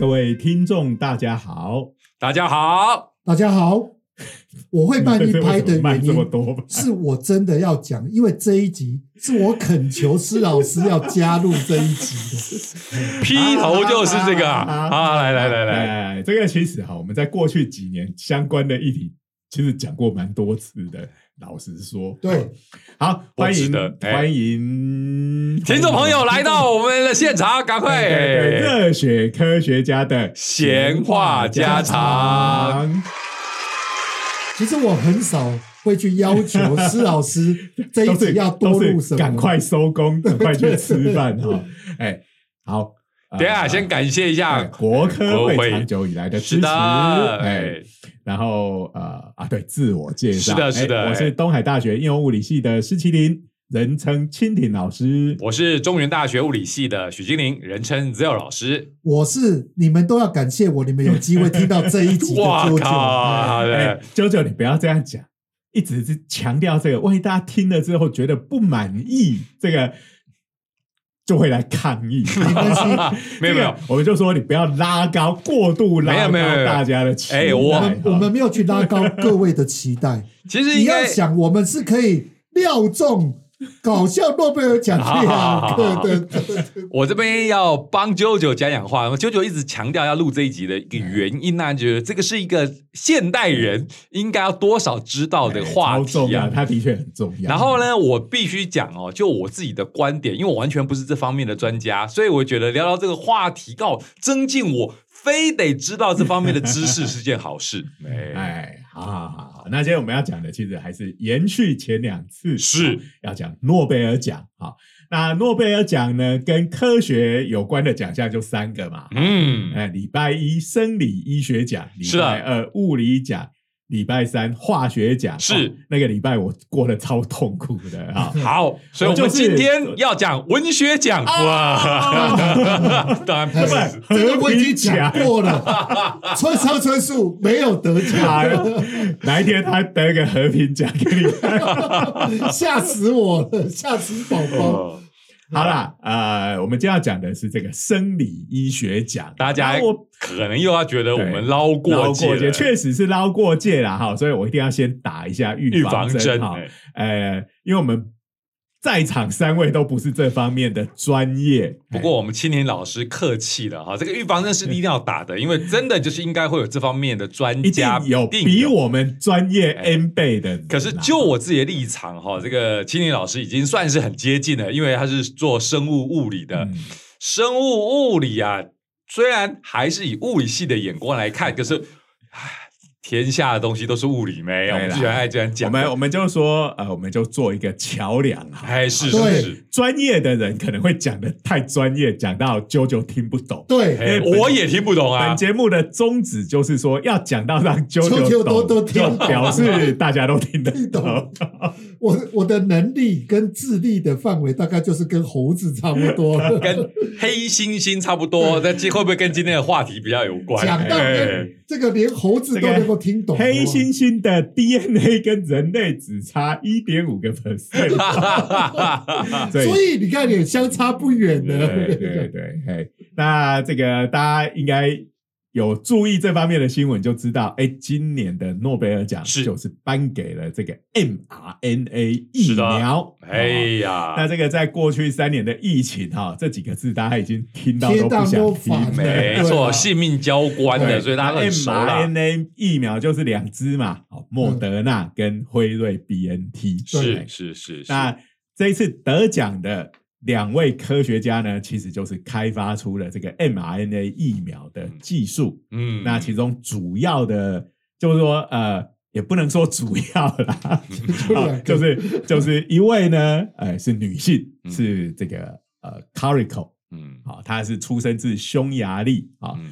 各位听众，大家好，大家好，大家好，我会慢一 拍的慢原因这么多吧？是我真的要讲，因为这一集是我恳求施老师要加入这一集的。劈头就是这个啊！来来来来，哎，这个其实哈，我们在过去几年相关的议题，其实讲过蛮多次的。老实说，对，好，不欢迎值得哎。欢迎。听众朋友来到我们的现场，赶快。热血科学家的闲话家常。其实我很少会去要求施老师 这一都是集要多录什么，赶快收工，赶快去吃饭哈。哎，好，等下呃先感谢一哎下国科国会会长久以来的支持，哎，，然后呃啊，对，自我介绍，是的是的哎我是哎东海大学应用物理系的施麒麟，人称蜻蜓老师。我是中原大学物理系的许金玲，人称 Zero 老师。我是你们都要感谢我，你们有机会听到这一集的哇啾靠！好啾。哎的，，九九，你不要这样讲，一直是强调这个，万一大家听了之后觉得不满意，这个就会来抗议。没关系，没有没有，我们就说你不要拉高，过度拉高没有没有大家的期待。我们我们没有去拉高各位的期待，其实你要想，我们是可以料中 搞笑诺贝尔奖好好好两个的，对对对我这边要帮啾啾讲讲话。啾啾一直强调要录这一集的一个原因呢、觉得这个是一个现代人应该要多少知道的话超重要，题啊。它的确很重要。然后呢，我必须讲哦，就我自己的观点，因为我完全不是这方面的专家，所以我觉得聊聊这个话题，告增进我非得知道这方面的知识是件好事。哎，哎，好好好好，那今天我们要讲的其实还是延续前两次，是要讲诺贝尔奖。好，那诺贝尔奖呢，跟科学有关的奖项就三个嘛。嗯，哎，礼拜一生理医学奖，礼拜二物理奖，礼拜三化学奖。是哦那个礼拜我过得超痛苦的 啊。好，所以我们今天要讲文学奖哇，当然不是。这个我已经讲过了，村上春树没有得哎奖，哪一天他得个和平奖给你看？吓死我了，吓死宝宝。哦 好啦，呃，我们今天要讲的是这个生理医学奖，大家我可能又要觉得我们捞捞过界了，确实是捞过界了哈，所以我一定要先打一下预预防针针。哈哎。呃，因为我们在场三位都不是这方面的专业，不过我们青年老师客气了哈，这个预防针是一定要打的，因为真的就是应该会有这方面的专一定家，有。比我们专业哎。N 倍的啊。可是就我自己的立场哈，这个青年老师已经算是很接近了，因为他是做生物物理的，嗯。生物物理啊，虽然还是以物理系的眼光来看，可是，唉，天下的东西都是物理没有，我对啦们居然爱这样我。们我们就说，呃，我们就做一个桥梁啊。哎，是对是是，专业的人可能会讲的太专业，讲到啾啾听不懂。对，哎，我也听不懂啊本。节目的宗旨就是说，要讲到让啾啾啾都懂，都听表示大家都听得懂。我 我的能力跟智力的范围大概就是跟猴子差不多。跟黑猩猩差不多，那这会不会跟今天的话题比较有关？讲到哎跟这个连猴子都能够听懂，黑猩猩的 DNA 跟人类只差一点五个 percent，所以你看，也相差不远对的。对对，嘿，那这个大家应该有注意这方面的新闻，就知道，哎，今年的诺贝尔奖是就是颁给了这个 mRNA 疫苗。哎呀那呀，这个在过去三年的疫情哈，这几个字大家已经听到都不想听。没错，啊性命交关的，所以大家都很熟。mRNA 疫苗就是两支嘛，哦，莫德纳跟辉瑞 BNT。是是是，是那这一次得奖的两位科学家呢，其实就是开发出了这个 mRNA 疫苗的技术。嗯那其中主要的，就是说，呃，也不能说主要啦，就就是就是一位呢，呃，是女性，嗯。是这个呃 Carico 嗯。啊，她是出生自匈牙利啊。嗯。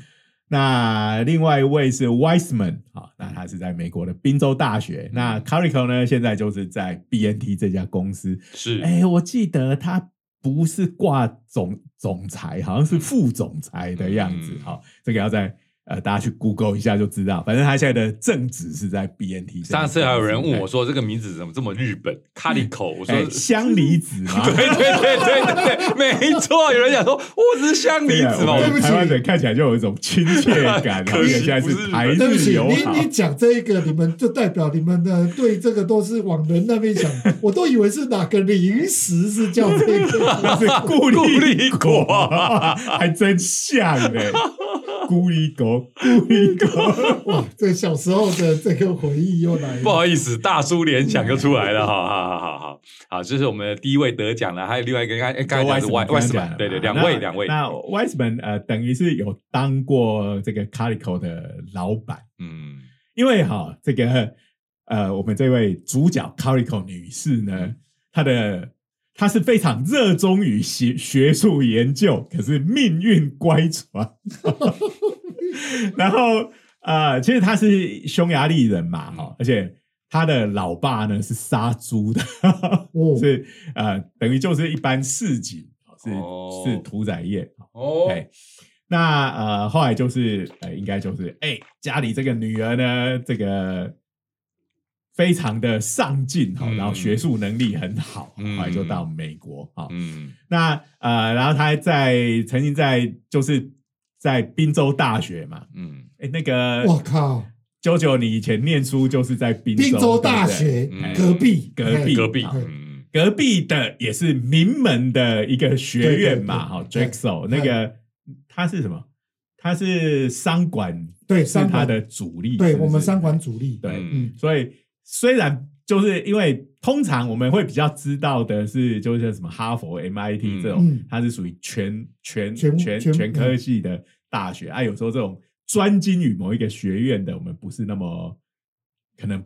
那另外一位是 Wiseman 啊，那他是在美国的宾州大学。嗯。那 Carico 呢，现在就是在 BNT 这家公司。是。哎，我记得他不是挂总总裁，好像是副总裁的样子。嗯好，这个要再呃，大家去 Google 一下就知道。反正他现在的正职是在 BNT。上次还有人问我说：“这个名字怎么这么日本 c a l i c o 我说哎：“香梨子 嘛。”对对对对对对，没错。有人讲说：“我只是香梨子嘛。”对不起台湾人看起来就有一种亲切感。可惜现在不是是台对不起，日友好。你你讲这一个，你们就代表你们的对这个都是往人那边想，我都以为是哪个零食是叫这个。是固固力力果果，还真像呢。固力果，固力果。哇，这小时候的这个回忆又来了。不好意思，大叔联想又出来了，好好好好好好，这是我们的第一位得奖了，还有另外一个刚刚才讲的 Wiseman 对对，两位两位，那 Wiseman 呃，等于是有当过这个 Calico 的老板，嗯。因为哈，这个呃，我们这位主角 Calico 女士呢，她的她是非常热衷于学学术研究，可是命运乖舛。然后呃，其实他是匈牙利人嘛，哈、而且他的老爸呢是杀猪的，哦。是呃，等于就是一般市井，是、哦。是屠宰业。哦对，那呃，后来就是呃，应该就是哎、家里这个女儿呢，这个非常的上进哈、嗯。然后学术能力很好，嗯。后来就到美国啊、嗯。那呃，然后他还在曾经在就是在宾州大学嘛，嗯。哎，那个我靠，九九，你以前念书就是在宾滨州大对？学隔壁，隔壁隔壁，的也是名门的一个学院嘛，哈对对对，Drexel 那个他是什么？他是商管，对是商管他的主力，对我们商管主力，对，嗯。所以虽然就是因为通常我们会比较知道的是，就是什么哈佛、MIT 这种，嗯。它是属于全全全全全全科系的大学啊。有时候这种专精于某一个学院的，我们不是那么可能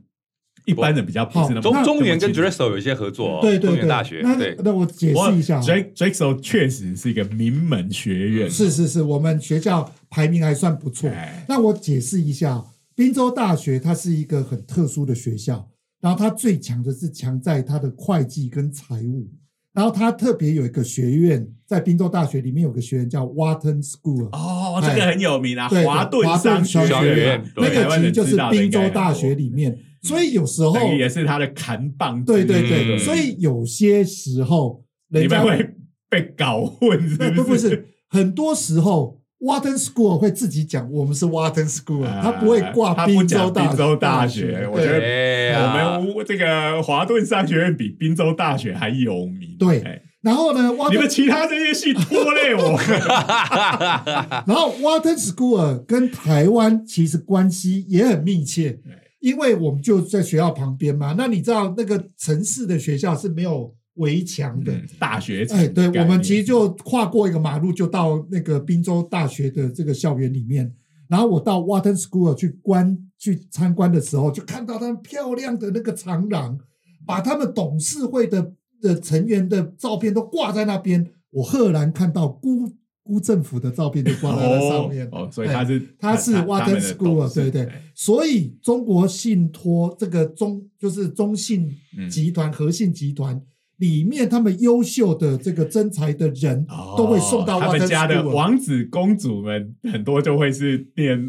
一般人比较不是那么中中原跟这么清 Drexel 有一些合作对对对，原大学那对，那我解我释一下。啊，Drake Drexel 确实是一个名门学院，是是是，我们学校排名还算不错。哎。那我解释一下，滨州大学它是一个很特殊的学校，然后他最强的是强在他的会计跟财务，然后他特别有一个学院，在滨州大学里面有个学院叫 Wharton School。哦，这个很有名啊，对，华顿华商商学院。院，那对个其实就是滨州大学里面，所以有时候也是他的扛棒。对对对，嗯所以有些时候人家会被搞混，不不是，很多时候 Wharton School 会自己讲我们是 Wharton School，啊他不会挂他不滨州讲滨州大大学我觉得我们这个华顿商学院比滨州大学还有名。对哎然后呢你们其他这些系拖累我。然后 Wharton School 跟台湾其实关系也很密切，因为我们就在学校旁边嘛。那你知道那个城市的学校是没有围墙的，嗯大学城哎，对，我们其实就跨过一个马路，就到那个滨州大学的这个校园里面。然后我到 Wharton School 去观去参观的时候，就看到他们漂亮的那个长廊，把他们董事会的的成员的照片都挂在那边。我赫然看到辜辜政府的照片就挂在那上面。哦，哦所以他是他是 Wharton School，对对哎所以中国信托这个中就是中信集团、和信集团里面，他们优秀的这个真才的人哦都会送到他们家的。王子公主们，很多就会是念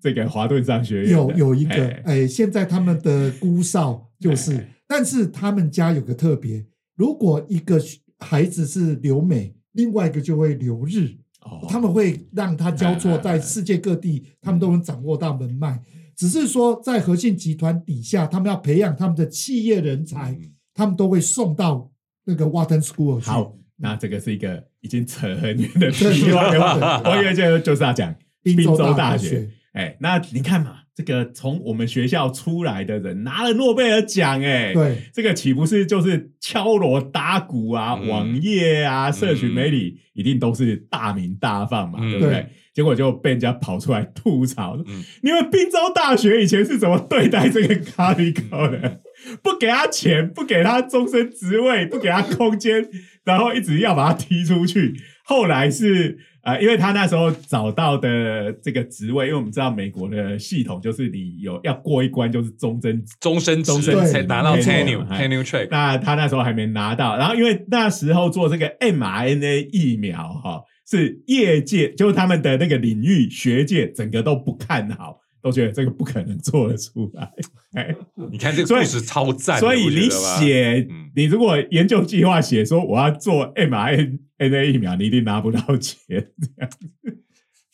这个华顿商学院。有有一个哎哎，现在他们的姑少就是哎，但是他们家有个特别，如果一个孩子是留美，另外一个就会留日。哦他们会让他交错在世界各地，他们都能掌握到门脉。只是说，在和信集团底下，他们要培养他们的企业人才，嗯他们都会送到那个 Wharton School 去。好，那这个是一个已经扯很远的 我以为就就是要讲滨州州大学学。哎，那你看嘛，这个从我们学校出来的人拿了诺贝尔奖，哎，对，这个岂不是就是敲锣打鼓啊？嗯网页啊，社群媒体一定都是大名大放嘛，嗯对不对对？结果就被人家跑出来吐槽，嗯你们滨州大学以前是怎么对待这个卡里高的？不给他钱，不给他终身职位，不给他空间，然后一直要把他踢出去。后来是呃，因为他那时候找到的这个职位，因为我们知道美国的系统就是你有要过一关就是终身终身终身才拿到 tenure 哎 tenure track，那他那时候还没拿到，然后因为那时候做这个 mRNA 疫苗哈、是业界，就是他们的那个领域学界，整个都不看好，都觉得这个不可能做得出来。哎，你看这个所以故事超赞，所以你写嗯，你如果研究计划写说我要做 mRNA 疫苗，你一定拿不到钱。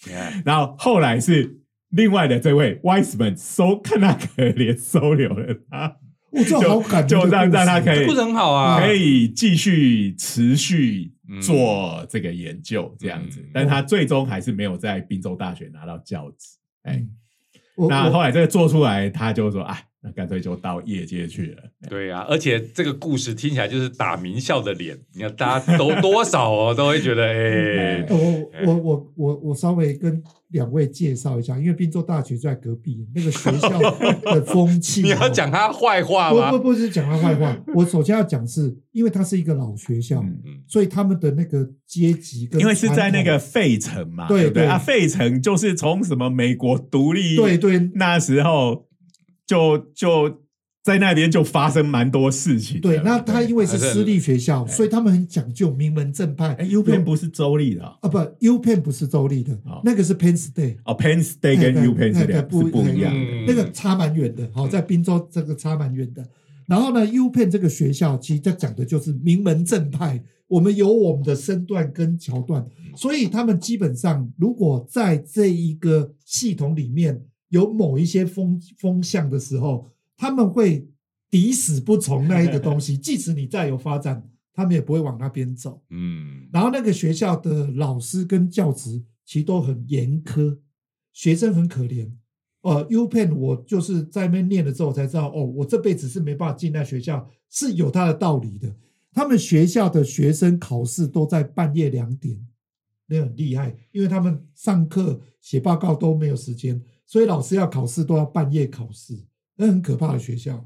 你看然后后来是另外的这位 Wiseman 收看他可怜，收留了他，我这好感就让让他可以故事很好啊，可以继续持续嗯做这个研究这样子，嗯但他最终还是没有在宾州大学拿到教职。哎，那后我来这个做出来，他就说啊，那干脆就到业界去了。对啊，而且这个故事听起来就是打名校的脸，你看大家都多少哦，都会觉得哎，我我我我我稍微跟两位介绍一下，因为滨州大学就在隔壁，那个学校 的风气，你要讲他坏话不不？不是讲他坏话，我首先要讲是因为它是一个老学校，嗯嗯所以他们的那个阶级跟因为是在那个传费城嘛，对对不对啊？费城就是从什么美国独立，统对对那时候就就在那边就发生蛮多事情的。对，那他因为是私立学校，哎所以他们很讲究名门正派。哎，U 片不是州立的哦啊不，U Penn 不是州立的哦，那个是 Penn State。哦，Penn State 跟哎 U Penn 是对两是不一样那个差蛮远的，好，在滨州这个差蛮远的。然后呢，U Penn 这个学校其实它讲的就是名门正派，我们有我们的身段跟桥段，所以他们基本上如果在这一个系统里面有某一些风风向的时候，他们会抵死不从那一个东西，即使你再有发展，他们也不会往那边走。嗯，然后那个学校的老师跟教职其实都很严苛，学生很可怜。呃，U Penn 我就是在那边念了之后才知道，哦，我这辈子是没办法进那学校，是有它的道理的。他们学校的学生考试都在半夜两点，那很厉害，因为他们上课写报告都没有时间，所以老师要考试都要半夜考试，那很可怕的学校。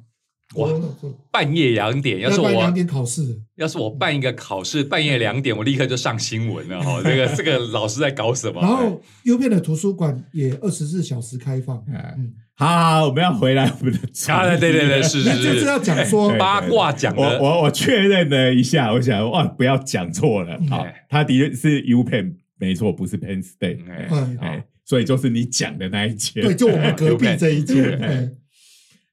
哇我半夜两点，要是我半夜两点考试，要是我办一个考试，半夜两点，我立刻就上新闻了哈。这个这个老师在搞什么？然后 U Penn 的图书馆也二十四小时开放。哎嗯，好好，好我们要回来我们的主啊，对对对，是是 是，就是要讲说八卦讲我的，我我确认了一下，我想哇，不要讲错了。好哎，他的确是 U Penn，没错，不是 Penn State。哎嗯哎，所以就是你讲的那一间。对，就我们 隔壁这一间。哎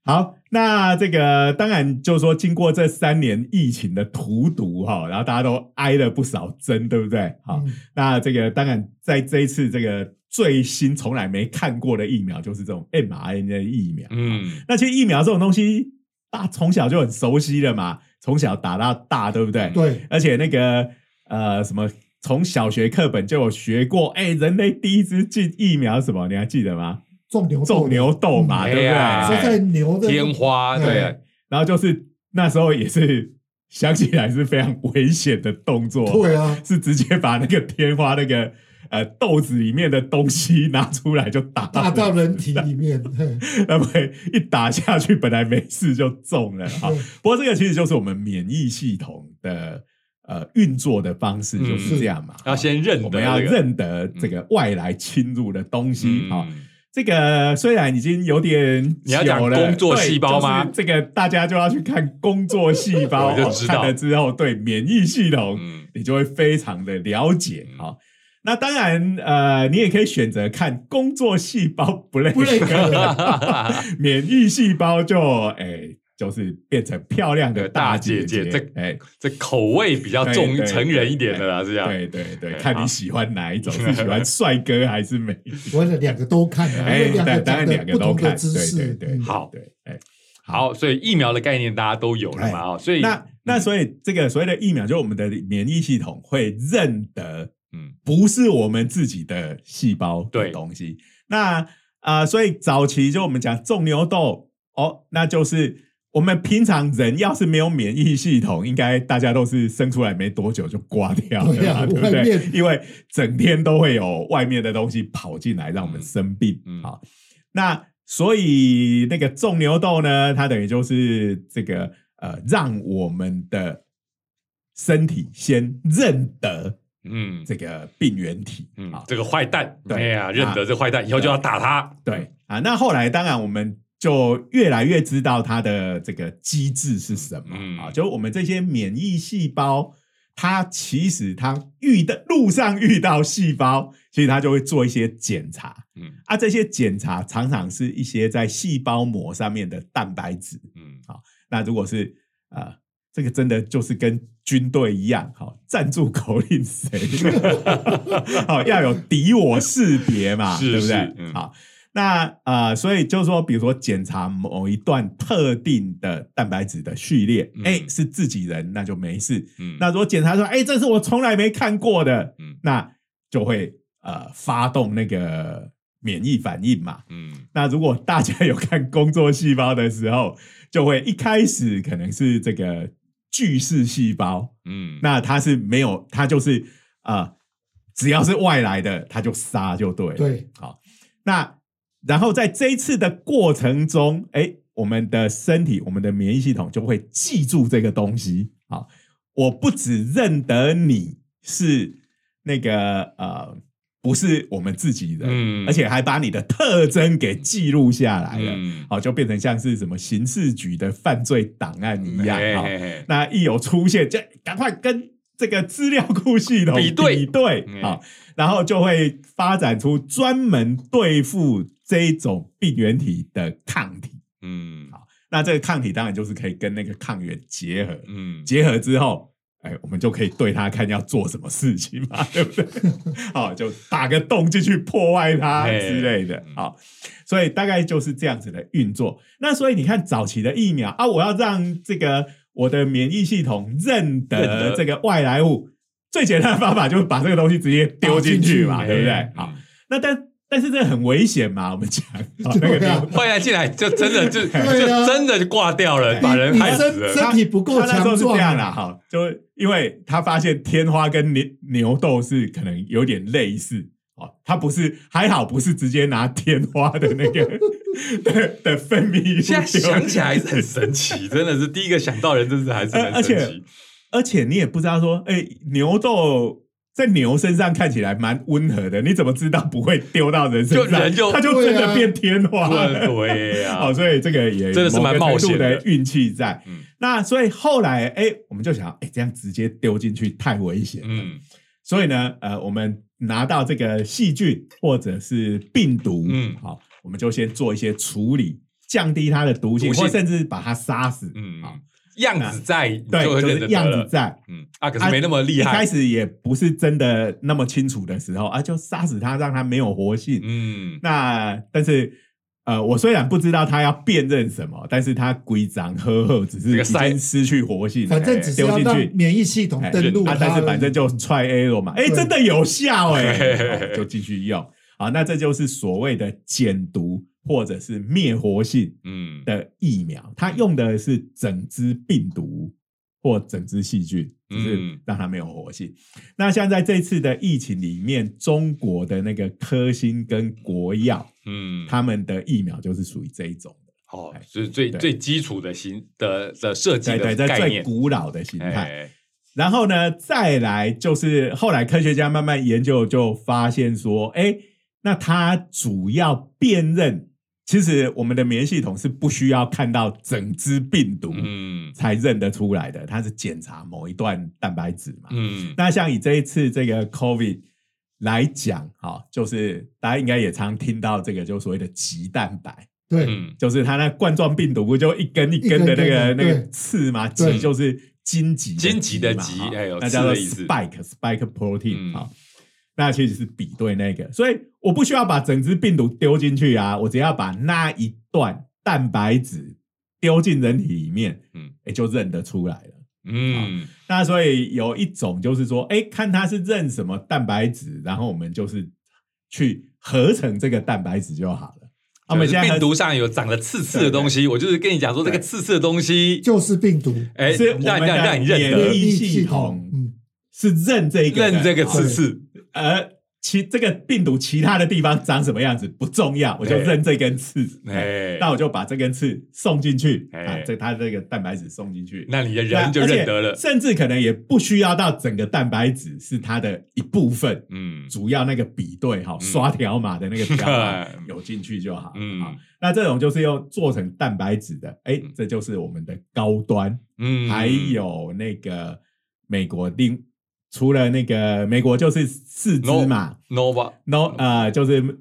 好，那这个当然就是说，经过这三年疫情的荼毒哈，然后大家都挨了不少针，对不对？好，嗯那这个当然在这一次这个最新从来没看过的疫苗，就是这种 mRNA 疫苗。嗯，那其实疫苗这种东西，大从小就很熟悉了嘛，从小打到大，对不对？对，而且那个呃什么，从小学课本就有学过，哎，人类第一支进疫苗是什么？你还记得吗？种牛种牛痘嘛，嗯对不对？在牛的天花对哎，然后就是那时候也是想起来是非常危险的动作，对啊，是直接把那个天花那个呃豆子里面的东西拿出来就打打到人体里面。嘿那么一打下去，本来没事就中了哈。对不过这个其实就是我们免疫系统的呃运作的方式，嗯就是这样嘛。要先认得我们要认得这个外来侵入的东西啊。嗯这个虽然已经有点你要讲久了工作细胞吗对就是这个大家就要去看工作细胞，我就知道看了之后，对免疫系统，嗯你就会非常的了解嗯好，那当然，呃，你也可以选择看工作细胞 break，不认可 免疫细胞就哎，就是变成漂亮的大姐姐姐这哎，这口味比较重成人一点的啦，是这样。对对对，看你喜欢哪一种，是喜欢帅哥还是美女？我两个都看哎，为两个当然两个都看，对。对对，嗯好对，哎。好，所以疫苗的概念大家都有了嘛？哦，所以那那所以这个所谓的疫苗，就是我们的免疫系统会认得嗯不是我们自己的细胞的对东西。那啊、呃所以早期就我们讲种牛痘哦，那就是我们平常人要是没有免疫系统，应该大家都是生出来没多久就挂掉了对啊，对不对？因为整天都会有外面的东西跑进来，让我们生病。嗯嗯好，那所以那个种牛痘呢，它等于就是这个呃，让我们的身体先认得嗯这个病原体。好，，嗯这个坏蛋，对哎呀，认得啊这坏蛋，以后就要打他。对啊，那后来当然我们就越来越知道它的这个机制是什么。嗯。啊，就我们这些免疫细胞，它其实它遇的路上遇到细胞，其实它就会做一些检查。嗯。啊。这些检查常常是一些在细胞膜上面的蛋白质。嗯。好那如果是呃，这个真的就是跟军队一样，好，赞助口令谁，好要有敌我识别嘛，是对不对？好，那呃，所以就是说，比如说检查某一段特定的蛋白质的序列，嗯哎、是自己人，那就没事。嗯那如果检查说，哎、这是我从来没看过的，嗯那就会呃发动那个免疫反应嘛。嗯那如果大家有看工作细胞的时候，就会一开始可能是这个巨噬细胞，嗯那它是没有，它就是呃，只要是外来的，它就杀就对了。对，好，那然后在这一次的过程中，哎，我们的身体，我们的免疫系统就会记住这个东西。好，我不只认得你是那个呃，不是我们自己人，嗯而且还把你的特征给记录下来了。嗯好，就变成像是什么刑事局的犯罪档案一样。好，嘿嘿嘿那一有出现，就赶快跟这个资料库系统比对比对嗯，然后就会发展出专门对付这一种病原体的抗体。嗯好那这个抗体当然就是可以跟那个抗原结合，嗯结合之后，哎，我们就可以对它看要做什么事情嘛，对不对？好，就打个洞进去破坏它之类的嗯。好，所以大概就是这样子的运作。那所以你看早期的疫苗啊，我要让这个我的免疫系统认认得得这个外来物，最简单的方法就是把这个东西直接丢进去嘛，打对不对？好，那但但是这很危险嘛，我们讲好那个对啊丢后来进来就真的就 就真的就挂掉了，把人害死了。身体不够他那时候强壮是这样啦，啊，哈，就因为他发现天花跟牛牛痘是可能有点类似，哦，他不是还好不是直接拿天花的那个 的的分泌物现在想起来还是很神奇，真的是第一个想到人，真是还是很神奇。而且你也不知道说，哎、牛痘在牛身上看起来蛮温和的，你怎么知道不会丢到人身上？就人就它就真的变天花了。对对呀 哦，，所以这个也真的是蛮冒险的运气在。嗯那所以后来，哎、我们就想，哎、这样直接丢进去太危险了。嗯所以呢，呃，我们拿到这个细菌或者是病毒，嗯好，我们就先做一些处理，降低它的毒性，毒性或甚至把它杀死。嗯好，样子在，你对，就会就是样认得得了。子在。嗯啊，可是没那么厉害一开。始也不是真的那么清楚的时候啊，就杀死它，让它没有活性。嗯那但是呃，我虽然不知道它要辨认什么，但是它规章呵呵，只是已经失去活性，反正只是要让丢进去。免疫系统登录啊，它而已。但是反正就 try error 嘛，哎，对真的有效哎、嘿嘿嘿哦就继续用。好，那这就是所谓的减毒或者是灭活性嗯的疫苗，它用的是整只病毒或整只细菌，就是嗯让它没有活性。那像在这次的疫情里面，中国的那个科兴跟国药，嗯，他们的疫苗就是属于这一种的。哦，就是最最基础的形的的设计的概念。这最古老的形态。哎，然后呢，再来就是后来科学家慢慢研究，就发现说，哎，那它主要辨认，其实我们的免疫系统是不需要看到整只病毒嗯。才认得出来的，它是检查某一段蛋白质嘛。嗯。那像以这一次这个 COVID 来讲，哈，就是大家应该也常听到这个，就所谓的棘蛋白。对，嗯。就是它那冠状病毒不就一根一根的那一根一个那个刺吗？对。棘就是荆棘荆棘的棘哎有那叫做 spike spike protein 嗯。好，那其实是比对那个，所以我不需要把整只病毒丢进去啊，我只要把那一段蛋白质丢进人体里面，嗯也就认得出来了。嗯。那所以有一种就是说，哎，看它是认什么蛋白质，然后我们就是去合成这个蛋白质就好了。啊我们现在病毒上有长了刺刺的东西，我就是跟你讲说这个刺刺的东西，就是病毒。哎，是我们让让的让你认免得疫系系统嗯，是认这个认这个刺好刺，而其这个病毒其他的地方长什么样子不重要，我就认这根刺。哎，那我就把这根刺送进去哎啊，这它这个蛋白质送进去，那你的人就认得了，甚至可能也不需要到整个蛋白质是它的一部分，嗯。主要那个比对哈，刷条码的那个条码嗯有进去就好。嗯。好，那这种就是用做成蛋白质的，哎嗯，这就是我们的高端。嗯，还有那个美国另除了那个美国就是四支 No 嘛 Nova，no 呃就是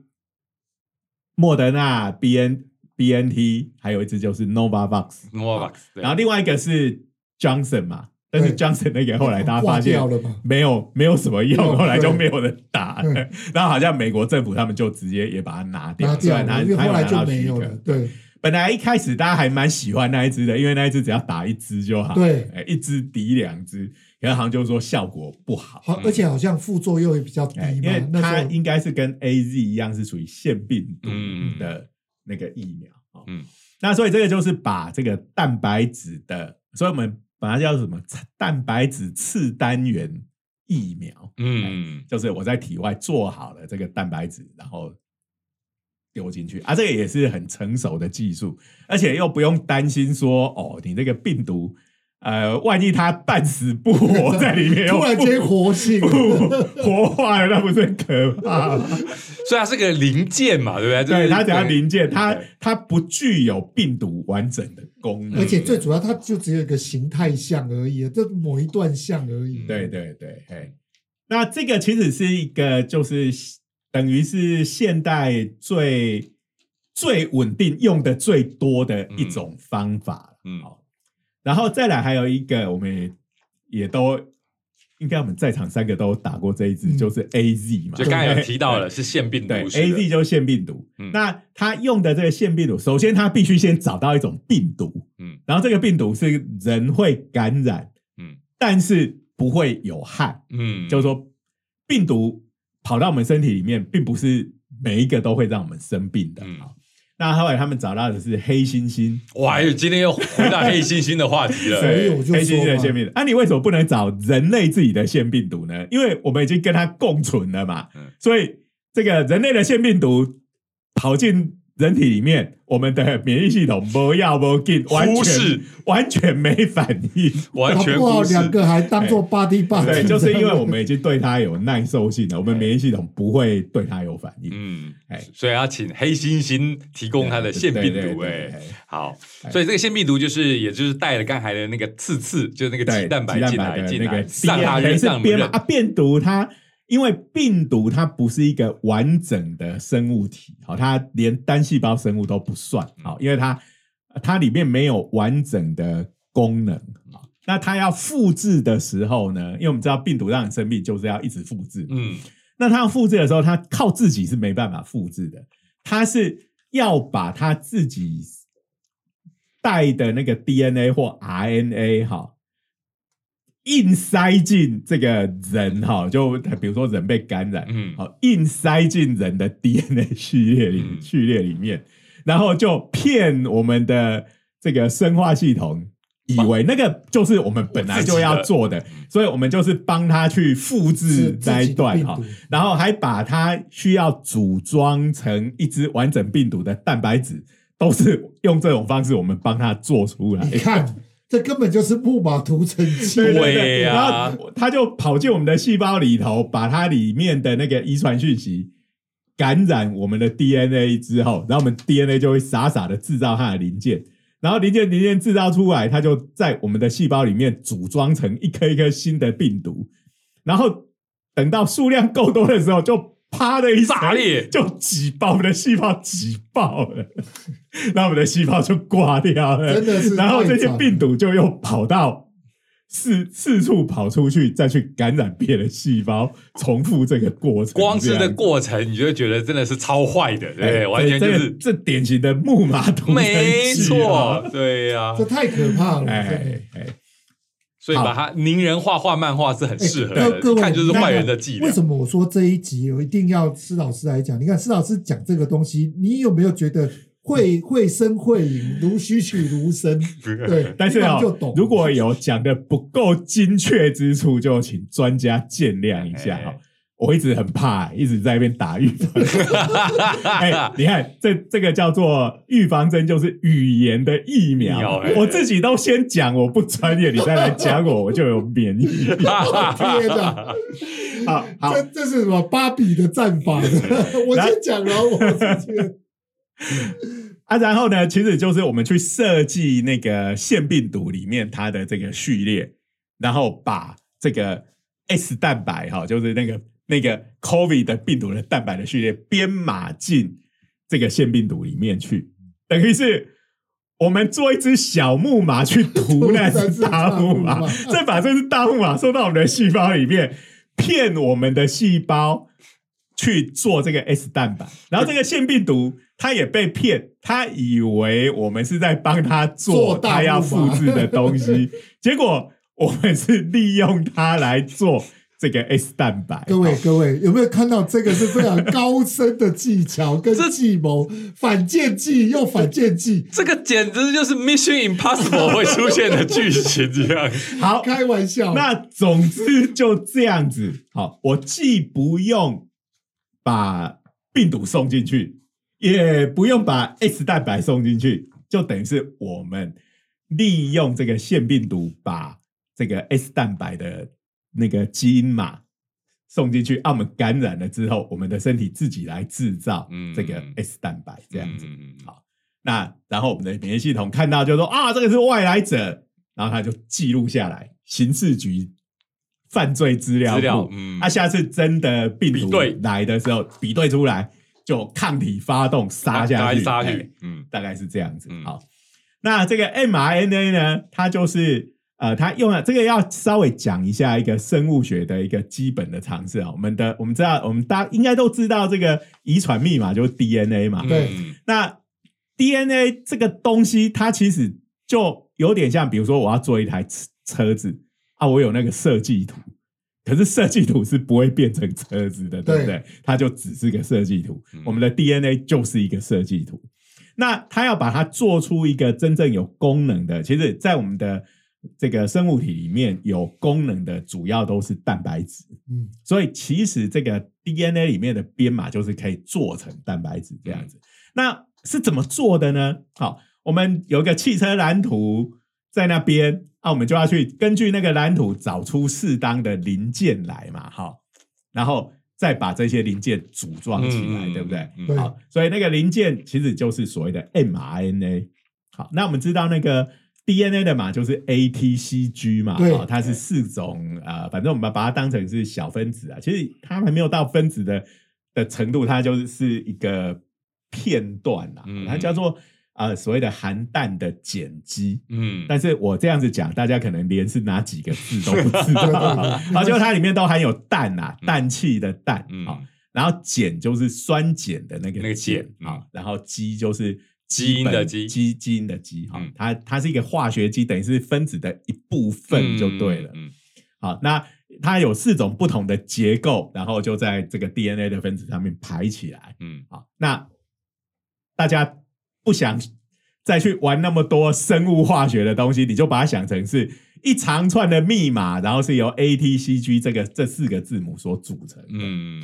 莫德纳、B N B N T，还有一支就是 Novavax，Novavax，然后另外一个是 Johnson 嘛，但是 Johnson 那个后来大家挂发现？没有没有什么用，后来就对没有人打了。然后好像美国政府他们就直接也把它拿掉，拿虽然他掉了，因为后来就他有拿到许可。没有了。对。本来一开始大家还蛮喜欢那一只的，因为那一只只要打一支就好，对。哎，一支抵两支，可是好像就是说效果不好，好，而且好像副作用也比较低哎，因为它应该是跟 A Z 一样是属于腺病毒嗯。的那个疫苗哦。嗯。那所以这个就是把这个蛋白质的，所以我们把它叫什么？蛋白质次单元疫苗，嗯。就是我在体外做好了这个蛋白质，然后丢进去。啊，这个也是很成熟的技术，而且又不用担心说哦，你这个病毒呃，万一它半死不活在里面，突然间活性，不活化了，那不是很可怕。吗？所以它是个零件嘛，对不对？对，它只要对。零件，它它不具有病毒完整的功能，而且最主要它就只有一个形态像而已，这某一段像而已。对对对，嘿，那这个其实是一个，就是等于是现代最最稳定、用的最多的一种方法。嗯。好，然后再来还有一个，我们也也都应该我们在场三个都打过这一支，嗯。就是 A Z 嘛，就刚才有提到了是腺病毒，A Z 就是腺病毒。嗯。那他用的这个腺病毒，首先他必须先找到一种病毒，嗯。然后这个病毒是人会感染，嗯。但是不会有害。嗯，就是说，病毒跑到我们身体里面，并不是每一个都会让我们生病的。嗯。好那后来他们找到的是黑猩猩，哇，今天又回到黑猩猩的话题了。所以我就说黑猩猩的嘛腺病毒。啊，你为什么不能找人类自己的腺病毒呢？因为我们已经跟它共存了嘛，嗯所以这个人类的腺病毒跑进人体里面，我们的免疫系统不要不进，完忽视全完全没反应。完全不好忽视两个还当做 body body。对，就是因为我们已经对它有耐受性了，我们免疫系统不会对它有反应。嗯哎，所以要请黑猩猩提供它的腺病毒。哎，好，哎所以这个腺病毒就是，也就是带了刚才的那个刺刺，就是那个鸡蛋白进来进来的那个，让它等于是让编码啊，病毒它因为病毒它不是一个完整的生物体，好，它连单细胞生物都不算，嗯。好，因为它它里面没有完整的功能，好，那它要复制的时候呢，因为我们知道病毒让你生病就是要一直复制，嗯。那它要复制的时候，它靠自己是没办法复制的，它是要把它自己带的那个 DNA 或 RNA 哈，硬塞进这个人哈，就比如说人被感染，嗯好，硬塞进人的 DNA 序列里嗯序列里面，然后就骗我们的这个生化系统。以为那个就是我们本来就要做的，所以我们就是帮他去复制那一段哈，然后还把它需要组装成一支完整病毒的蛋白质，都是用这种方式我们帮他做出来。你看，这根本就是木马屠城记。对对对呀然后他就跑进我们的细胞里头，把它里面的那个遗传讯息感染我们的 DNA 之后，然后我们 DNA 就会傻傻的制造它的零件，然后零件零件制造出来，它就在我们的细胞里面组装成一颗一颗新的病毒，然后等到数量够多的时候，就啪的一声炸裂就挤爆我们的细胞，挤爆了，那我们的细胞就挂掉了，真的是然后这些病毒就又跑到四四处跑出去，再去感染别的细胞，重复这个过程。光是这过程，你就会觉得真的是超坏的，对完全就这是这这典型的木马屠城没错啊，对呀。这，太可怕了。哎，所以把它拟人化画漫画是很适合的，哎各各位看就是坏人的伎俩为。什么我说这一集我一定要施老师来讲？你看施老师讲这个东西，你有没有觉得会 会声会影，如栩栩如生？对，但是啊、一看就懂。如果有讲的不够精确之处，就请专家见谅一下哈、哎我一直很怕，一直在那边打预防针。哎，你看这这个叫做预防针，就是语言的疫苗。我自己都先讲我不专业，你再来讲我，我就有免疫力。天哪，好好这，这是什么芭比的战法呢？我先讲了，我直接啊，然后呢，其实就是我们去设计那个腺病毒里面它的这个序列，然后把这个 S 蛋白哈，就是那个那个 COVID 的病毒的蛋白的序列编码进这个腺病毒里面去，等于是。我们做一只小木马去涂那 只大木马，再把这只大木马送到我们的细胞里面，骗我们的细胞去做这个 S 蛋白，然后这个腺病毒它也被骗，它以为我们是在帮它做它要复制的东西，结果我们是利用它来做。这个 S 蛋白，各位各位有没有看到这个是非常高深的技巧跟计谋，反间计又反间计，这个简直就是 Mission Impossible 会出现的剧情这样。好，开玩笑。那总之就这样子。好，我既不用把病毒送进去，也不用把 S 蛋白送进去，就等于是我们利用这个腺病毒把这个 S 蛋白的。那个基因码送进去，啊，我们感染了之后，我们的身体自己来制造这个 S 蛋白，这样子。好，那然后我们的免疫系统看到就说啊，这个是外来者，然后他就记录下来，刑事局犯罪资料库。嗯，啊，下次真的病毒来的时候，比对出来就抗体发动杀下去，杀去。嗯，大概是这样子。好，那这个 mRNA 呢，它就是。呃，他用了这个要稍微讲一下一个生物学的一个基本的常识啊。我们的我们知道，我们大应该都知道这个遗传密码就是 DNA 嘛。对。那 DNA 这个东西，它其实就有点像，比如说我要做一台车子啊，我有那个设计图，可是设计图是不会变成车子的，对不对？它就只是个设计图。我们的 DNA 就是一个设计图。那它要把它做出一个真正有功能的，其实，在我们的这个生物体里面有功能的主要都是蛋白质，嗯，所以其实这个 DNA 里面的编码就是可以做成蛋白质这样子。那是怎么做的呢？好，我们有一个汽车蓝图在那边，那我们就要去根据那个蓝图找出适当的零件来嘛，好，然后再把这些零件组装起来，对不对？好，所以那个零件其实就是所谓的 mRNA。好，那我们知道那个。DNA 的码就是 ATCG 嘛，啊，它是四种啊，反正我们把它当成是小分子啊，其实它还没有到分子的的程度，它就是一个片段啊，它叫做啊所谓的含氮的碱基，嗯，但是我这样子讲，大家可能连是哪几个字都不知道，啊，就它里面都含有氮啊，氮气的氮啊，然后碱就是酸碱的那个那个碱啊，然后基就是。基因的基基基因的基哈，它它是一个化学基，等于是分子的一部分就对了。嗯，好，那它有四种不同的结构，然后就在这个 DNA 的分子上面排起来。嗯，好，那大家不想再去玩那么多生物化学的东西，你就把它想成是一长串的密码，然后是由 A T C G 这个这四个字母所组成的。嗯。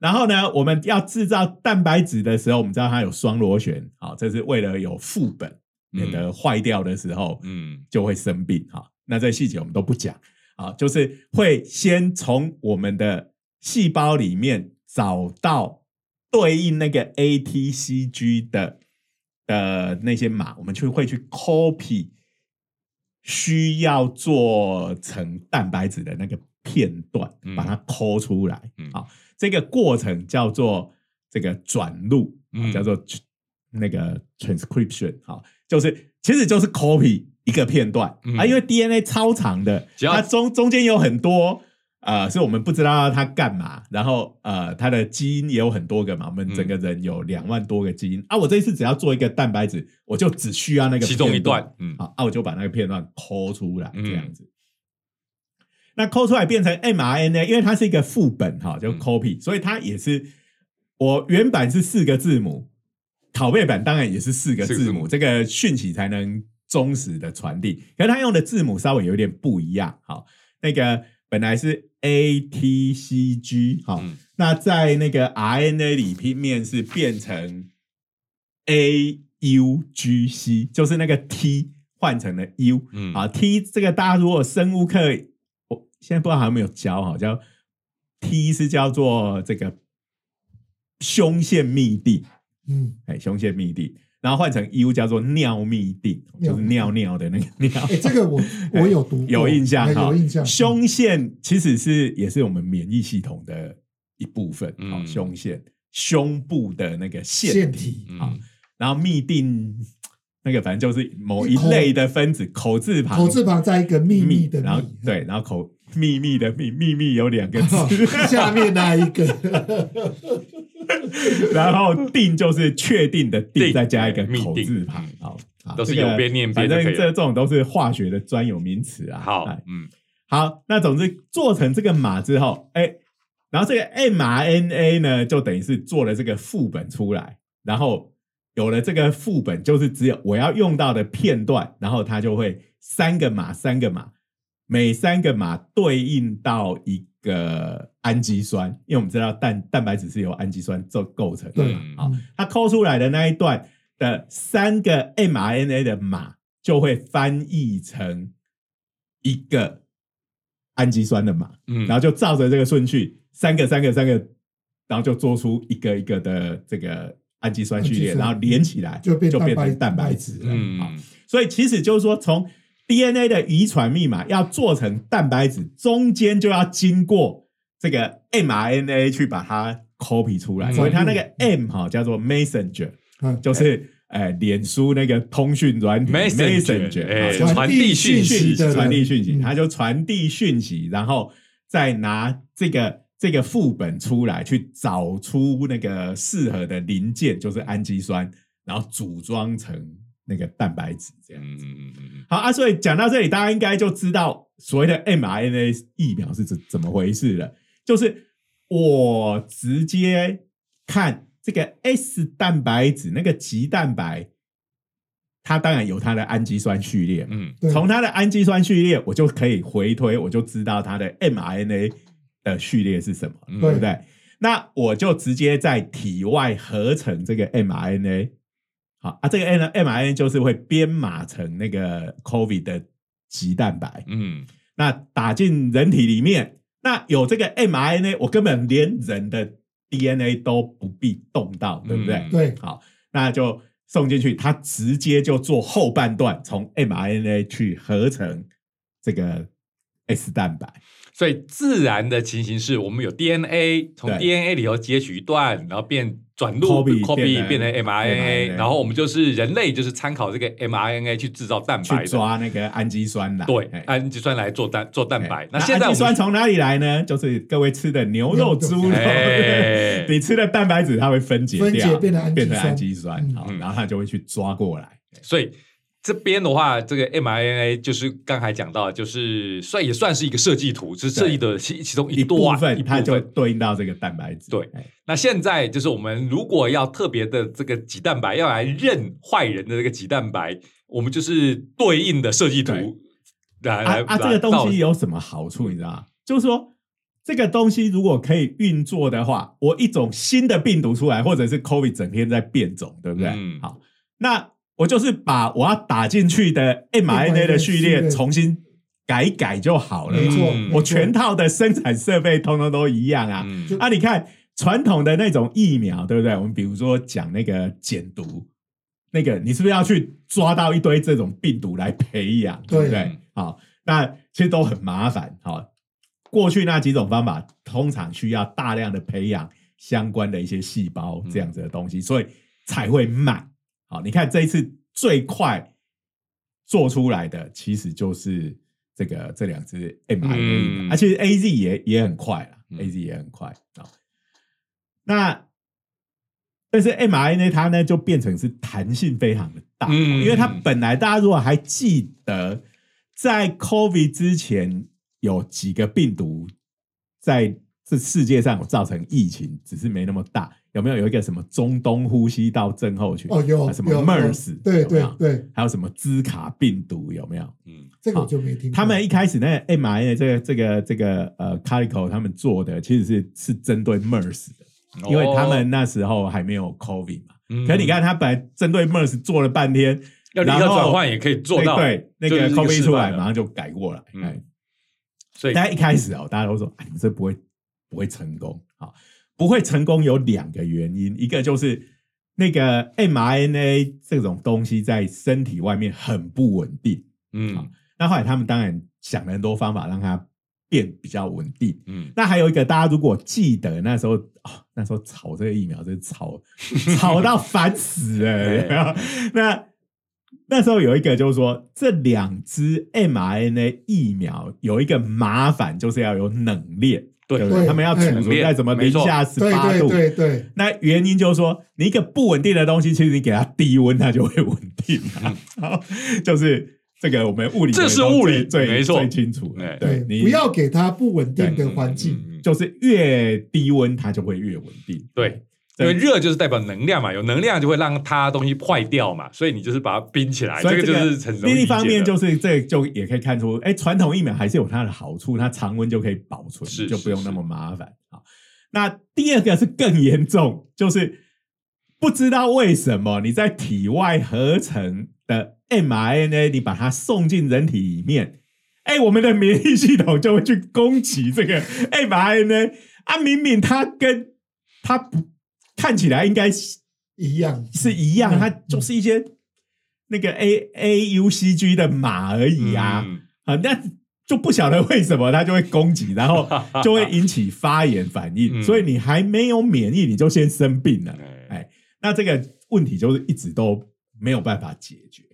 然后呢，我们要制造蛋白质的时候，我们知道它有双螺旋，好，这是为了有副本，免得坏掉的时候，嗯，就会生病，哈。那这细节我们都不讲，啊，就是会先从我们的细胞里面找到对应那个 ATCG 的的那些码，我们去会去 copy 需要做成蛋白质的那个片段，把它抠出来，好。这个过程叫做这个转录，叫做那个 transcription，好，就是其实就是 copy 一个片段啊，因为 DNA 超长的，它中中间有很多呃，是我们不知道它干嘛，然后呃，它的基因也有很多个嘛，我们整个人有两万多个基因啊，我这一次只要做一个蛋白质，我就只需要那个其中一段，嗯，好，啊，我就把那个片段抠出来，这样子。那抠出来变成 mRNA，因为它是一个副本哈，就 copy，所以它也是我原版是四个字母，拷贝版当然也是四个字母，这个讯息才能忠实的传递。可是它用的字母稍微有点不一样，好，那个本来是 ATCG，好，那在那个 RNA 里拼面是变成 AUGC，就是那个 T 换成了 U，嗯，啊，T 这个大家如果生物课。现在不知道还有没有教哈，叫 T 是叫做这个胸腺密地，嗯，哎，胸腺密地。然后换成 U 叫做尿嘧啶，就是尿尿的那个尿。哎，这个我 我有读过，有印象哎哈，有印象。胸腺其实是也是我们免疫系统的一部分，好、嗯胸腺。胸部的那个腺腺体嗯。然后密定那个反正就是某一类的分子，口字旁，口字旁在一个秘密的然后密，对，然后口秘密的秘秘密有两个字，下面那一个，然后定就是确定的定，再加一个口字旁嗯，好，都是有边念边反正这这种都是化学的专有名词啊。好哎，嗯。好，那总之做成这个码之后，哎，然后这个 mRNA 呢，就等于是做了这个副本出来，然后有了这个副本，就是只有我要用到的片段，然后它就会三个码三个码，每三个码对应到一个氨基酸，因为我们知道蛋蛋白质是由氨基酸做构成的对。嘛，嗯。好，它抠出来的那一段的三个 mRNA 的码就会翻译成一个氨基酸的码，嗯，然后就照着这个顺序，三个、三个、三个，然后就做出一个一个的这个氨基酸序列，然后连起来就变就变成蛋白质了。嗯好，所以其实就是说，从 DNA 的遗传密码要做成蛋白质，中间就要经过这个 mRNA 去把它 copy 出来，嗯。所以它那个 M 哈叫做 messenger，嗯。就是呃脸书那个通讯软体 Messenger，传递讯息的传递讯息，它就传递讯息，然后再拿这个这个副本出来，去找出那个适合的零件，就是氨基酸，然后组装成那个蛋白质这样。子嗯嗯嗯好啊，所以讲到这里，大家应该就知道所谓的 mRNA 疫苗是怎怎么回事了。就是我直接看这个 S 蛋白质那个棘蛋白，它当然有它的氨基酸序列，嗯对从它的氨基酸序列，我就可以回推，我就知道它的 mRNA 的序列是什么，嗯对不对？那我就直接在体外合成这个 mRNA，好啊，这个 M mRNA 就是会编码成那个 COVID 的棘蛋白，嗯那打进人体里面，那有这个 mRNA，我根本连人的 DNA 都不必动到，对不对？嗯对，好，那就送进去，它直接就做后半段，从 mRNA 去合成这个 S 蛋白。所以自然的情形是我们有 DNA，从 DNA 里头截取一段，然后变转录 Copy 变成 mRNA，mRNA 然后我们就是人类就是参考这个 mRNA 去制造蛋白去，抓那个氨基酸来，对哎，氨基酸来做蛋做蛋白。哎。那现在氨基酸从哪里来呢？就是各位吃的牛肉、猪肉，哎。你吃的蛋白质它会分解分解掉，变成氨基酸然后它就会去抓过来。所以这边的话，这个 mRNA 就是刚才讲到，就是算也算是一个设计图，是设计的其其中一部段分它就对应到这个蛋白质，对哎那现在就是我们如果要特别的这个脊蛋白要来认坏人的这个脊蛋白，我们就是对应的设计图对来来啊啊，这个东西有什么好处？你知道吗？就是说，这个东西如果可以运作的话，我一种新的病毒出来，或者是 COVID 整天在变种，对不对？嗯好，那我就是把我要打进去的 mRNA 的序序列列重新改一改就好了。没错嗯，我全套的生产设备通通都一样啊。嗯啊，你看传统的那种疫苗，对不对？我们比如说讲那个减毒，那个你是不是要去抓到一堆这种病毒来培养，对不对对？好，那其实都很麻烦。好，过去那几种方法通常需要大量的培养相关的一些细胞这样子的东西，所以才会慢。好，你看这一次最快做出来的其实就是这个这两支 mRNA，、嗯啊，其实 A Z 也也很快了、嗯 a Z 也很快啊。那但是 Mina 它呢就变成是弹性非常的大，嗯因为它本来大家如果还记得，在 COVID 之前有几个病毒在这世界上有造成疫情，只是没那么大。有没有有一个什么中东呼吸道症候群？哦，有啊什么有有 MERS？对有没有对对，还有什么兹卡病毒？有没有？嗯这个我就没听过。他们一开始那个 mRNA 这个这个这个呃 Calico 他们做的其实是是针对 MERS 的，因为他们那时候还没有 COVID 嘛。哦可你看，他本来针对 MERS 做了半天，要立刻转换也可以做到，对对，那个 COVID 出来马上就改过来。所以大家一开始哦，大家都说啊，你这不会不会成功啊，不会成功有两个原因，一个就是那个 mRNA 这种东西在身体外面很不稳定。嗯那后来他们当然想了很多方法让它变比较稳定。嗯，那还有一个，大家如果记得那时候哦，那时候炒这个疫苗真是炒炒 到烦死了。那那时候有一个就是说，这两支 mRNA 疫苗有一个麻烦，就是要有冷链，对对？他们要储冷存在什么零下十对对八度。对对，那原因就是说，你一个不稳定的东西，其实你给它低温，它就会稳定、就是这个我们物理这是物理最没错最清楚了。哎对，你不要给它不稳定的环境。就是越低温它就会越稳定。对。这因为热就是代表能量嘛，有能量就会让它东西坏掉嘛，所以你就是把它冰起来，这个就是另一方面就是这就也可以看出，哎，传统疫苗还是有它的好处，它常温就可以保存，是就不用那么麻烦啊。那第二个是更严重，就是不知道为什么你在体外合成的 mRNA，你把它送进人体里面，哎，我们的免疫系统就会去攻击这个 mRNA 啊，明明它跟它不看起来应该是一样。是一样，嗯它就是一些那个 A A U C G 的码而已啊，嗯。啊，那就不晓得为什么它就会攻击，然后 就会引起发炎反应，嗯。所以你还没有免疫，你就先生病了，哎。哎，那这个问题就是一直都没有办法解决。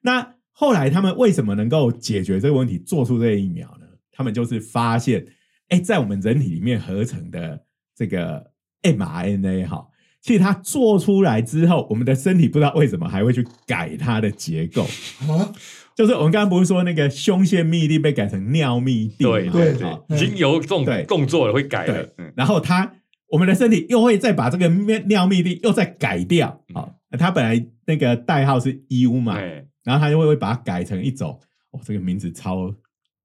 那后来他们为什么能够解决这个问题，做出这个疫苗呢？他们就是发现，哎，在我们人体里面合成的这个 mRNA 哈，其实它做出来之后，我们的身体不知道为什么还会去改它的结构。啊，就是我们刚刚不是说那个胸腺嘧啶被改成尿嘧啶对对？对好已经有这种动作了，会改对了，嗯，然后它我们的身体又会再把这个尿尿嘧啶又再改掉。嗯，它本来那个代号是 U 嘛，哎，然后它就会把它改成一种，哦，这个名字超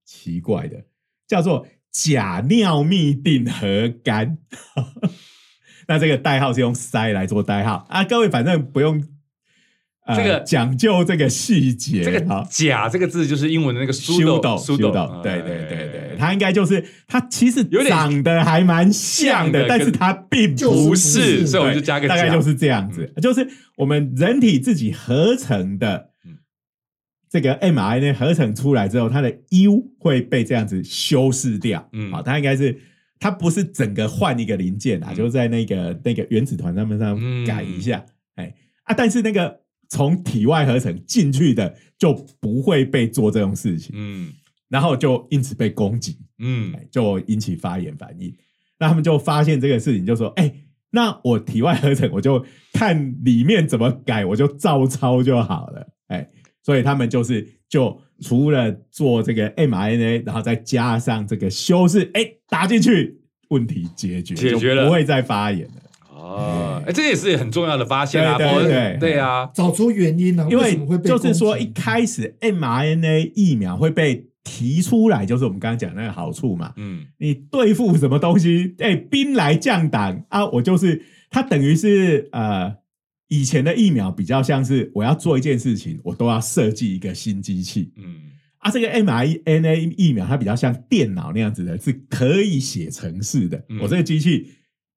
奇怪的，叫做假尿嘧啶核苷。那这个代号是用塞来做代号。啊，各位反正不用。呃这个讲究这个细节，这个好“甲”这个字就是英文的那个修 “sudo”，斗修 sudo，斗，对对哎对对，它应该就是它其实有点长得还蛮像的，但是它并就是不不是，所以我就加个“甲”，大概就是这样子，就是我们人体自己合成的嗯。这个 mRNA 合成出来之后，它的 U 会被这样子修饰掉。嗯。好，它应该是它不是整个换一个零件啊，嗯就是在那个那个原子团上面上嗯改一下，哎啊，但是那个从体外合成进去的就不会被做这种事情，嗯然后就因此被攻击。嗯哎就引起发炎反应。那他们就发现这个事情，就说：“哎、那我体外合成，我就看里面怎么改，我就照抄就好了。”哎，所以他们就是就除了做这个 mRNA，然后再加上这个修饰，哎，打进去，问题解决，解决了不会再发炎了。哦，哎，这也是很重要的发现啊，对对对对啊，找出原因呢？因为什么会被就是说，一开始 mRNA 疫苗会被提出来，就是我们刚刚讲那个好处嘛。嗯你对付什么东西？哎、兵来将挡啊！我就是它，等于是呃，以前的疫苗比较像是我要做一件事情，我都要设计一个新机器嗯啊。这个 mRNA 疫苗它比较像电脑那样子的，是可以写程式的。嗯我这个机器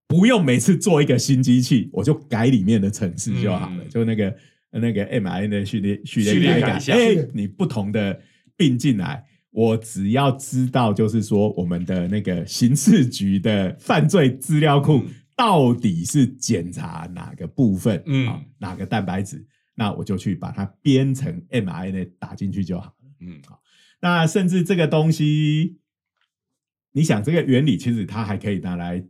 不用每次做一个新机器，我就改里面的程式就好了，嗯就那个那个 mRNA 序列序序列你不同的并进来。我只要知道，就是说我们的那个刑事局的犯罪资料库嗯到底是检查哪个部分，嗯啊哪个蛋白质，那我就去把它编成 mRNA 打进去就好了。嗯那甚至这个东西，你想这个原理，其实它还可以拿来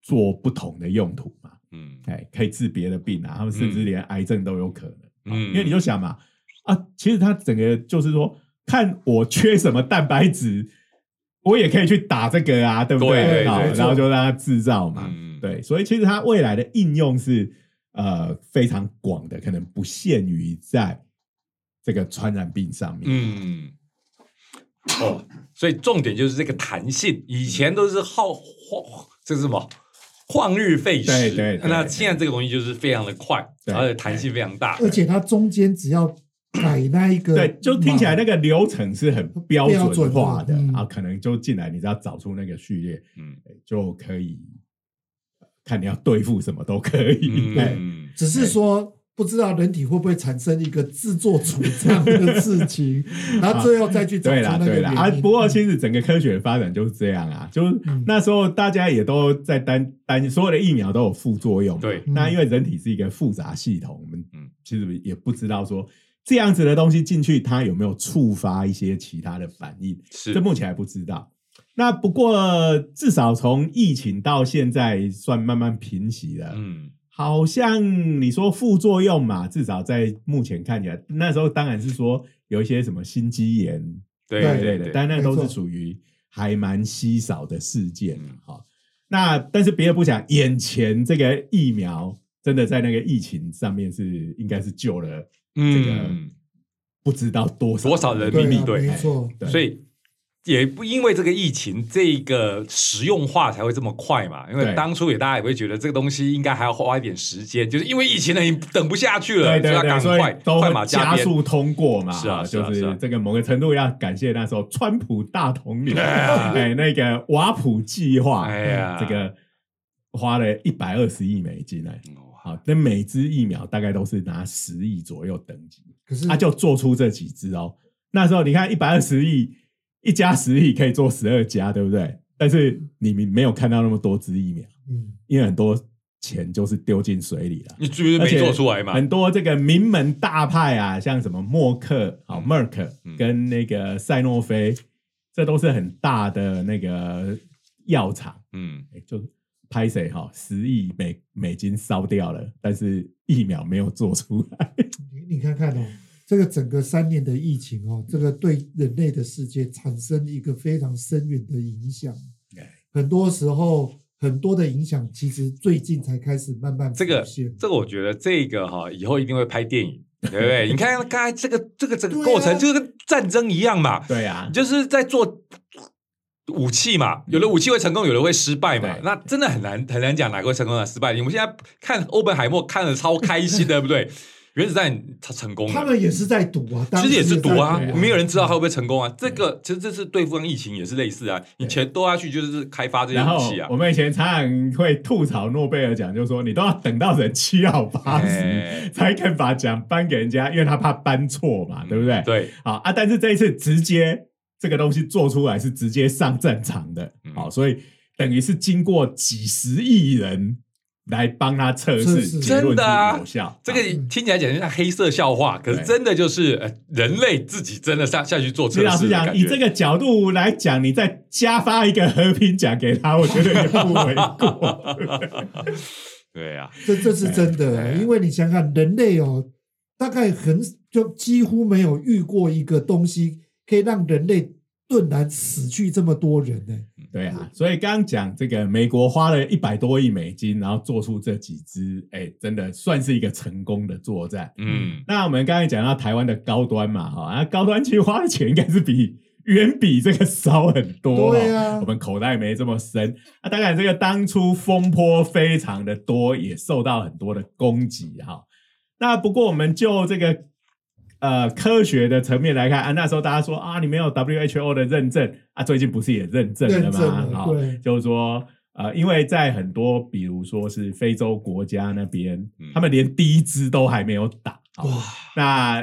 做不同的用途嘛？嗯哎，可以治别的病啊，他们甚至连癌症都有可能。嗯因为你就想嘛，啊，其实它整个就是说，看我缺什么蛋白质，我也可以去打这个啊，对不对对好对然后就让它制造嘛。嗯对，所以其实它未来的应用是呃非常广的，可能不限于在这个传染病上面。嗯，哦，所以重点就是这个弹性，以前都是耗晃，这是什么？旷日费时，对对对那现在这个东西就是非常的快，而且弹性非常大，而且它中间只要改那一个，对，就听起来那个流程是很标准化的啊，可能就进来，你只要找出那个序列，嗯就可以看你要对付什么都可以。只是说不知道人体会不会产生一个自作主张的事情，然后最后再去找出对啦，那个对啦啊！不过其实整个科学的发展就是这样啊，就那时候大家也都在担担心，所有的疫苗都有副作用嘛。对。那因为人体是一个复杂系统，我们嗯。其实也不知道说这样子的东西进去，它有没有触发一些其他的反应，是。这目前还不知道。那不过至少从疫情到现在算慢慢平息了，嗯，好像你说副作用嘛，至少在目前看起来，那时候当然是说有一些什么心肌炎对对之类的，但那都是属于还蛮稀少的事件。嗯哈、那但是别的不讲，眼前这个疫苗真的在那个疫情上面是应该是救了这个嗯，不知道多少多少人对啊，命对没错，对。所以也不因为这个疫情，这个实用化才会这么快嘛。因为对当初也大家也会觉得这个东西应该还要花一点时间，就是因为疫情了，你等不下去了，对对对，所以要赶快都快马鞭。加速通过嘛，是啊就是啊这个某个程度要感谢那时候川普大统领，啊 哎，那个瓦普计划，哎呀这个花了一百二十亿美金哎，哇好，那每支疫苗大概都是拿十亿左右等级，可是他就做出这几支哦。那时候你看一百二十亿，一家十亿可以做十二家，对不对？但是你没有看到那么多支疫苗，嗯，因为很多钱就是丢进水里了。你是不是没做出来嘛？很多这个名门大派啊，像什么默克、好嗯 Merck 嗯跟那个赛诺菲，这都是很大的那个药厂，嗯，哎就拍谁哈，十亿美美金烧掉了，但是疫苗没有做出来。你你看看哦，这个整个三年的疫情哦，这个对人类的世界产生一个非常深远的影响哎。很多时候，很多的影响其实最近才开始慢慢这个这个我觉得这个哈以后一定会拍电影，对不对？你看刚才这个这个整个过程就跟战争一样嘛，对啊你，就是在做武器嘛，有的武器会成功，有的会失败嘛。那真的很难很难讲哪个会成功，哪个失败。你们现在看欧本海默看的超开心的，对不对？原子弹它成功了，他们也是在赌啊，其实也是赌啊对，没有人知道它会不会成功啊。这个其实这次对付疫情也是类似啊，你钱多下去就是开发这些然后武器啊我。们以前常常会吐槽诺贝尔奖，就是说你都要等到人七老八哎十才肯把奖颁给人家，因为他怕颁错嘛，对不对？对，好啊，但是这一次直接这个东西做出来是直接上战场的，嗯好，所以等于是经过几十亿人来帮他测试，结的啊是有效。这个听起来简直像黑色笑话，可是真的就是呃人类自己真的下下去做测你老实讲。以这个角度来讲，你再加发一个和平奖给他，我觉得也不为过。对啊，这这是真的、对因为你想想，人类哦，大概很就几乎没有遇过一个东西可以让人类顿然死去这么多人呢、对啊，所以刚刚讲这个美国花了一百多亿美金，然后做出这几支，哎，真的算是一个成功的作战。嗯，那我们刚才讲到台湾的高端嘛，哈，那高端其实花的钱应该是比远比这个少很多，对啊我们口袋没这么深。那当然，这个当初风波非常的多，也受到很多的攻击，哈。那不过我们就这个呃科学的层面来看啊，那时候大家说啊，你没有 WHO 的认证啊，最近不是也认证了吗？了好就是说。呃，因为在很多，比如说是非洲国家那边，嗯他们连第一支都还没有打，哇，那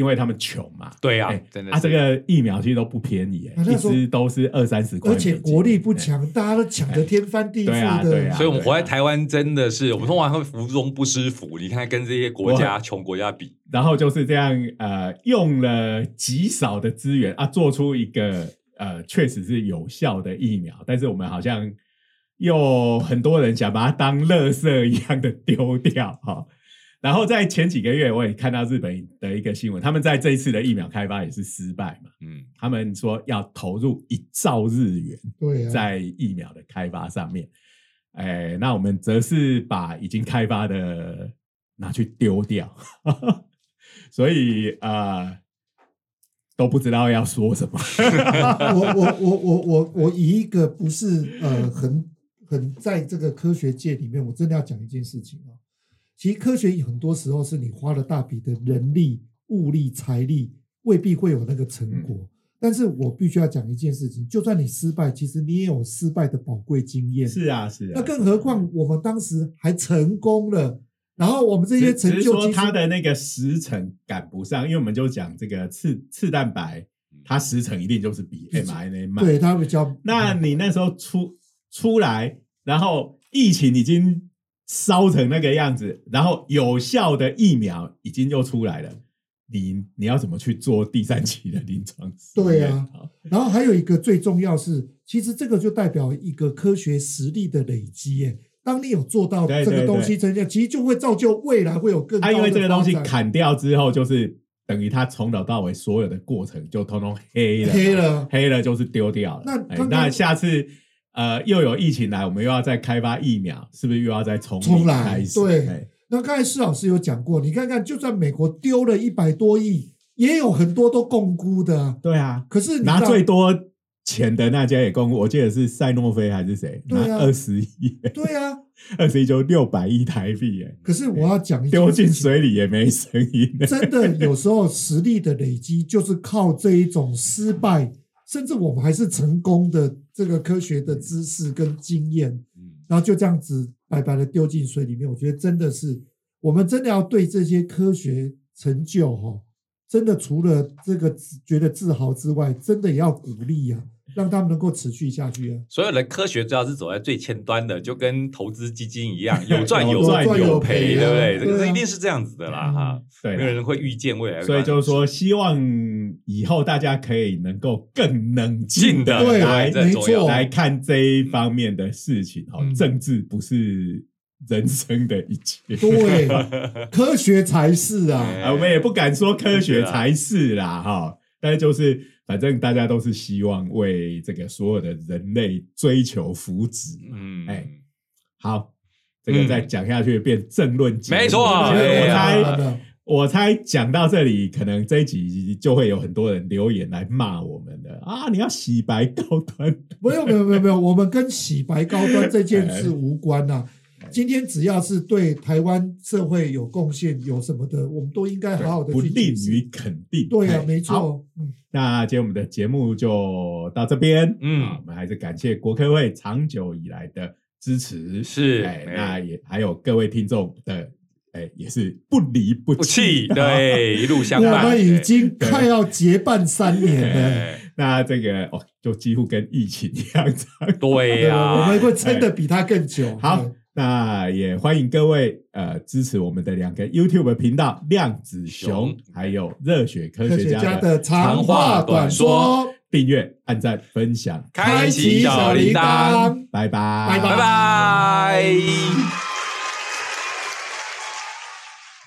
因为他们穷嘛，对啊哎，真的啊，这个疫苗其实都不便宜，哎一啊那时候支都是二三十块而，且国力不哎，强，大家都抢得天翻地覆对啊的。对啊所以我们活在台湾真的是，我们通常会福中不知福。你看跟这些国家穷国家比，然后就是这样，呃，用了极少的资源啊，做出一个呃，确实是有效的疫苗，但是我们好像又很多人想把它当垃圾一样的丢掉哈、然后在前几个月，我也看到日本的一个新闻，他们在这一次的疫苗开发也是失败嘛，嗯，他们说要投入一兆日元对啊，在疫苗的开发上面，哎，那我们则是把已经开发的拿去丢掉，所以啊、呃都不知道要说什么。我我我我我我以一个不是呃很很在这个科学界里面，我真的要讲一件事情啊。其实科学很多时候是你花了大笔的人力、物力、财力，未必会有那个成果。但是我必须要讲一件事情，就算你失败，其实你也有失败的宝贵经验。是啊，是啊。那更何况我们当时还成功了，然后我们这些成就说就其实它的那个时程赶不上，因为我们就讲这个次次蛋白，它时程一定就是比 mRNA 慢。对它比较。那你那时候出出来，然后疫情已经烧成那个样子，然后有效的疫苗已经又出来了，你你要怎么去做第三期的临床？对啊，然后还有一个最重要是，其实这个就代表一个科学实力的累积耶。当你有做到这个东西成就，其实就会造就未来会有更高啊，因为这个东西砍掉之后，就是等于它从头到尾所有的过程就通通黑了，黑了。黑了就是丢掉了。哎那那下次呃又有疫情来，我们又要再开发疫苗，是不是又要再从重来开始？对。哎。那刚才施老师有讲过，你看看，就算美国丢了一百多亿，也有很多都共估的啊。对啊，可是你拿最多钱的那家也共估，我记得是赛诺菲还是谁？拿二十亿，对啊，二十亿就六百亿台币，哎，可是我要讲丢进水里也没声音。真的有时候实力的累积就是靠这一种失败，甚至我们还是成功的这个科学的知识跟经验，嗯然后就这样子白白的丢进水里面。我觉得真的是我们真的要对这些科学成就哈、真的除了这个自觉得自豪之外，真的也要鼓励啊，让他们能够持续下去啊。所有的科学只要是走在最前端的，就跟投资基金一样，有赚有赚赚有赔，对不对？这个一定是这样子的啦，哈，对啦没有人会预见未来。所以就是说，，希望以后大家可以能够更冷静的对来来看这一方面的事情。哈嗯，政治不是人生的一切。对，科学才是啊。啊，我们也不敢说科学才是啦，哈，但是就是反正大家都是希望为这个所有的人类追求福祉。嗯，哎好，这个再讲下去变政论节目，没错我猜我猜讲到这里，可能这一集就会有很多人留言来骂我们的啊！你要洗白高端，没有没有没有没有，我们跟洗白高端这件哎事无关呐、今天只要是对台湾社会有贡献、有什么的，我们都应该好好的不去解释。吝于肯定。对啊，哎没错，嗯，那今天我们的节目就到这边，嗯。啊我们还是感谢国科会长久以来的支持，是哎，哎。那也还有各位听众的，哎，也是不离不不弃，对，一路相伴。我。们已经快要结伴三年了。哎。那这个哦，就几乎跟疫情一样长。对呀，我们会撑得比他更久。好对，那也欢迎各位呃支持我们的两个 YouTube 频道量子熊熊，还有热血科科学学家家的长话短说，订阅、按赞、分享，开启小铃铛，拜拜，拜。拜拜。